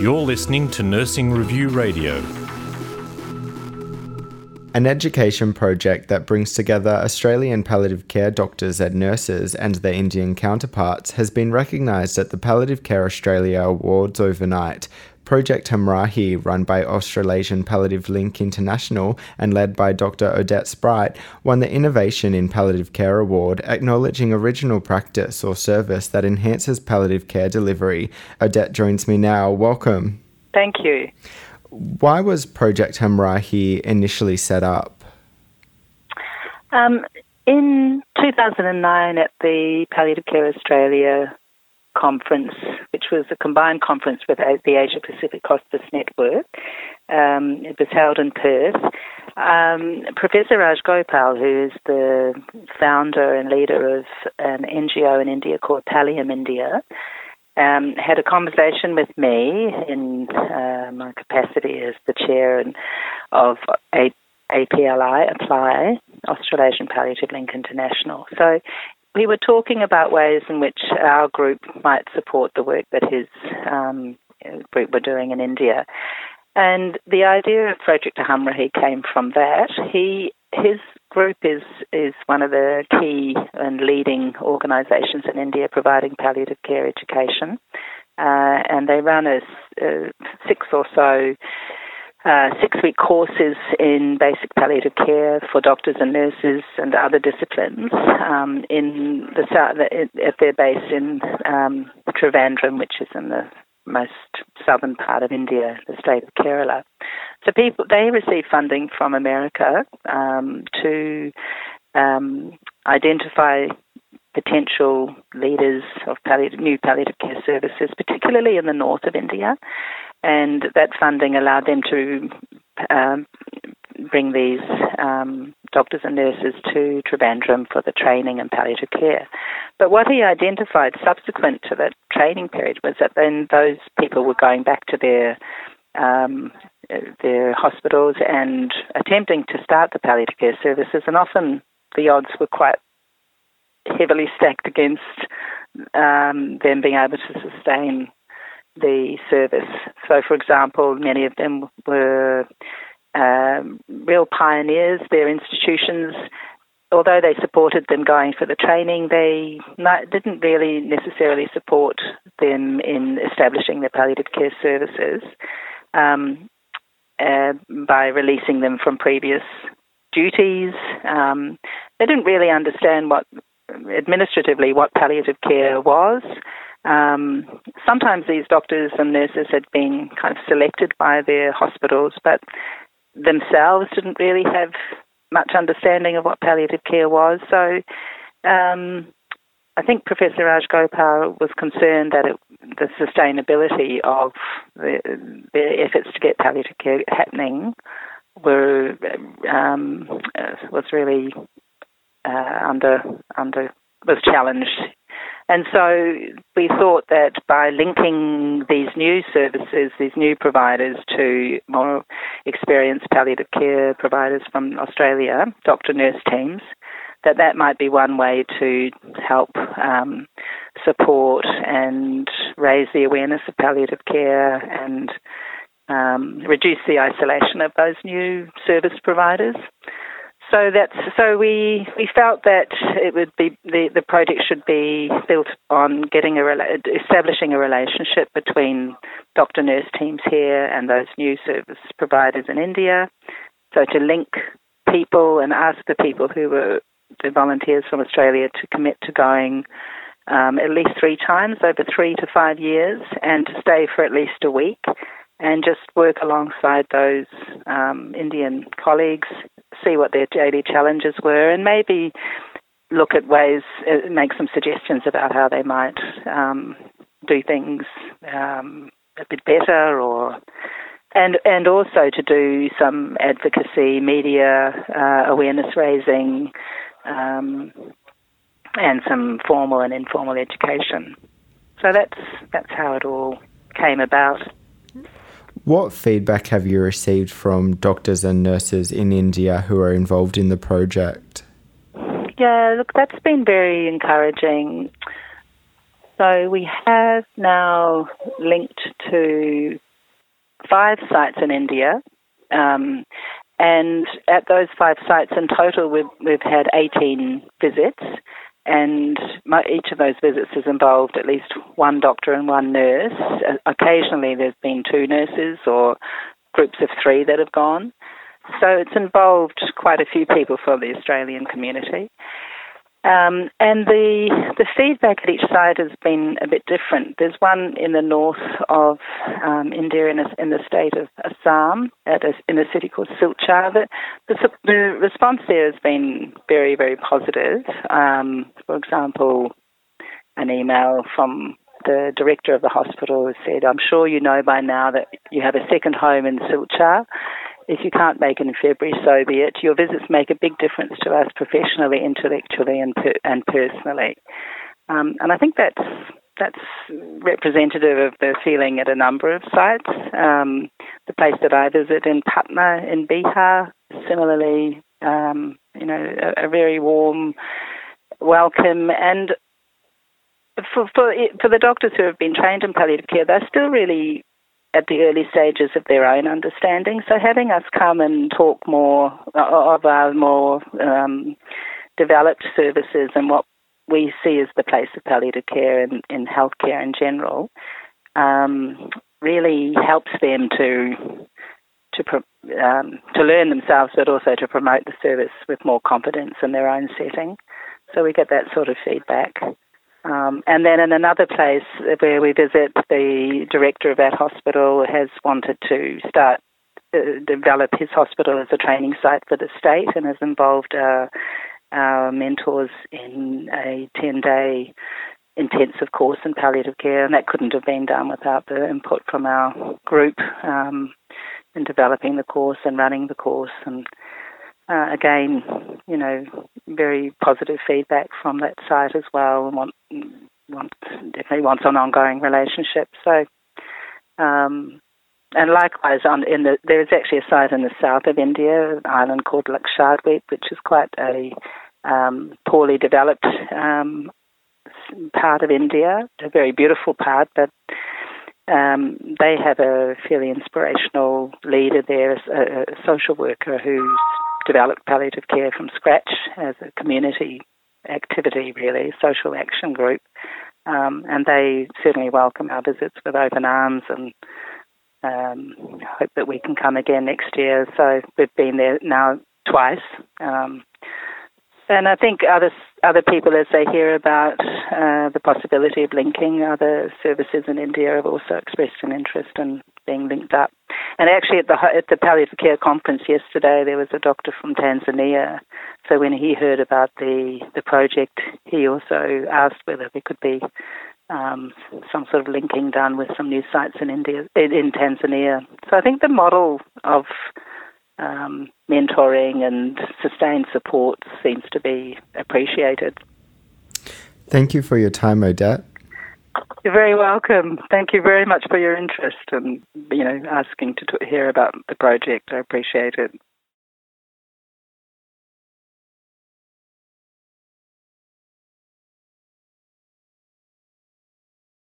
You're listening to Nursing Review Radio. An education project that brings together Australian palliative care doctors and nurses and their Indian counterparts has been recognised at the Palliative Care Australia Awards overnight, Project Hamrahi, run by Australasian Palliative Link International and led by Dr. Odette Spruyt, won the Innovation in Palliative Care Award, acknowledging original practice or service that enhances palliative care delivery. Odette joins me now. Welcome. Thank you. Why was Project Hamrahi initially set up? Um, in 2009, at the Palliative Care Australia conference, which was a combined conference with the Asia Pacific Hospice Network. Um, it was held in Perth. Um, Professor Rajagopal, who is the founder and leader of an NGO in India called Pallium India, um, had a conversation with me in uh, my capacity as the chair of a APLI, Apply, Australasian Palliative Link International. So we were talking about ways in which our group might support the work that his um, group were doing in India. And the idea of Project Hamrahi came from that. He his group is is one of the key and leading organisations in India providing palliative care education, uh, and they run a, a six or so uh, six week courses in basic palliative care for doctors and nurses and other disciplines um, in the south, at their base in um, Trivandrum, which is in the most southern part of India, the state of Kerala. So people they receive funding from America um, to um, identify potential leaders of palliative, new palliative care services, particularly in the north of India, and that funding allowed them to um, bring these um, doctors and nurses to Trivandrum for the training in palliative care. But what he identified subsequent to that training period was that then those people were going back to their um, their hospitals and attempting to start the palliative care services, and often the odds were quite heavily stacked against um, them being able to sustain the service. So, for example, many of them were um, real pioneers. Their institutions, although they supported them going for the training, they not, didn't really necessarily support them in establishing their palliative care services um, uh, by releasing them from previous duties. Um, they didn't really understand what administratively what palliative care was. Um, sometimes these doctors and nurses had been kind of selected by their hospitals, but themselves didn't really have much understanding of what palliative care was. So um, I think Professor Rajagopal was concerned that it, the sustainability of the, the, efforts to get palliative care happening were um, was really uh, under under was challenged. And so we thought that by linking these new services, these new providers to more experienced palliative care providers from Australia, doctor nurse teams, that that might be one way to help um, support and raise the awareness of palliative care and um, reduce the isolation of those new service providers. So that's so we we felt that it would be the the project should be built on getting a establishing a relationship between doctor nurse teams here and those new service providers in India. So to link people and ask the people who were the volunteers from Australia to commit to going um, at least three times over three to five years and to stay for at least a week and just work alongside those um, Indian colleagues see what their daily challenges were, and maybe look at ways, uh, make some suggestions about how they might um, do things um, a bit better, or and and also to do some advocacy, media uh, awareness raising, um, and some formal and informal education. So that's that's how it all came about. What feedback have you received from doctors and nurses in India who are involved in the project? Yeah, look, that's been very encouraging. So we have now linked to five sites in India. Um, and at those five sites in total, we've, we've had 18 visits. And my, each of those visits has involved at least one doctor and one nurse. Uh, occasionally, there's been two nurses or groups of three that have gone. So it's involved quite a few people from the Australian community. Um, and the the feedback at each site has been a bit different. There's one in the north of um, India, in, a, in the state of Assam, a, in a city called Silchar. The, the, the, response there has been very, very positive. Um, for example, an email from the director of the hospital said, "I'm sure you know by now that you have a second home in Silchar." If you can't make it in February, so be it. Your visits make a big difference to us professionally, intellectually, and per- and personally. Um, and I think that's that's representative of the feeling at a number of sites. Um, the place that I visit in Patna in Bihar, similarly, um, you know, a, a, very warm welcome and. For, for for the doctors who have been trained in palliative care, they're still really at the early stages of their own understanding. So having us come and talk more of our more um, developed services and what we see as the place of palliative care in, in healthcare in general um, really helps them to to um, to learn themselves, but also to promote the service with more confidence in their own setting. So we get that sort of feedback. Um, and then in another place where we visit, the director of that hospital has wanted to start uh, develop his hospital as a training site for the state and has involved uh, our mentors in a 10 day intensive course in palliative care, and that couldn't have been done without the input from our group um, in developing the course and running the course. And uh, again, you know, very positive feedback from that site as well, and want, want definitely wants an ongoing relationship. So, um, and likewise, on in the there is actually a site in the south of India, an island called Lakshadweep, which is quite a um, poorly developed um, part of India, a very beautiful part, but um, they have a fairly inspirational leader there, a, a social worker who's developed palliative care from scratch as a community activity, really, social action group. Um, and they certainly welcome our visits with open arms and um, hope that we can come again next year. So we've been there now twice. Um, and I think other other people, as they hear about uh, the possibility of linking other services in India, have also expressed an interest in being linked up. And actually, at the at the palliative care conference yesterday, there was a doctor from Tanzania. So when he heard about the the project, he also asked whether there could be um, some sort of linking done with some new sites in India in, in Tanzania. So I think the model of um, mentoring and sustained support seems to be appreciated. Thank you for your time, Odette. You're very welcome. Thank you very much for your interest and you know asking to hear about the project. I appreciate it.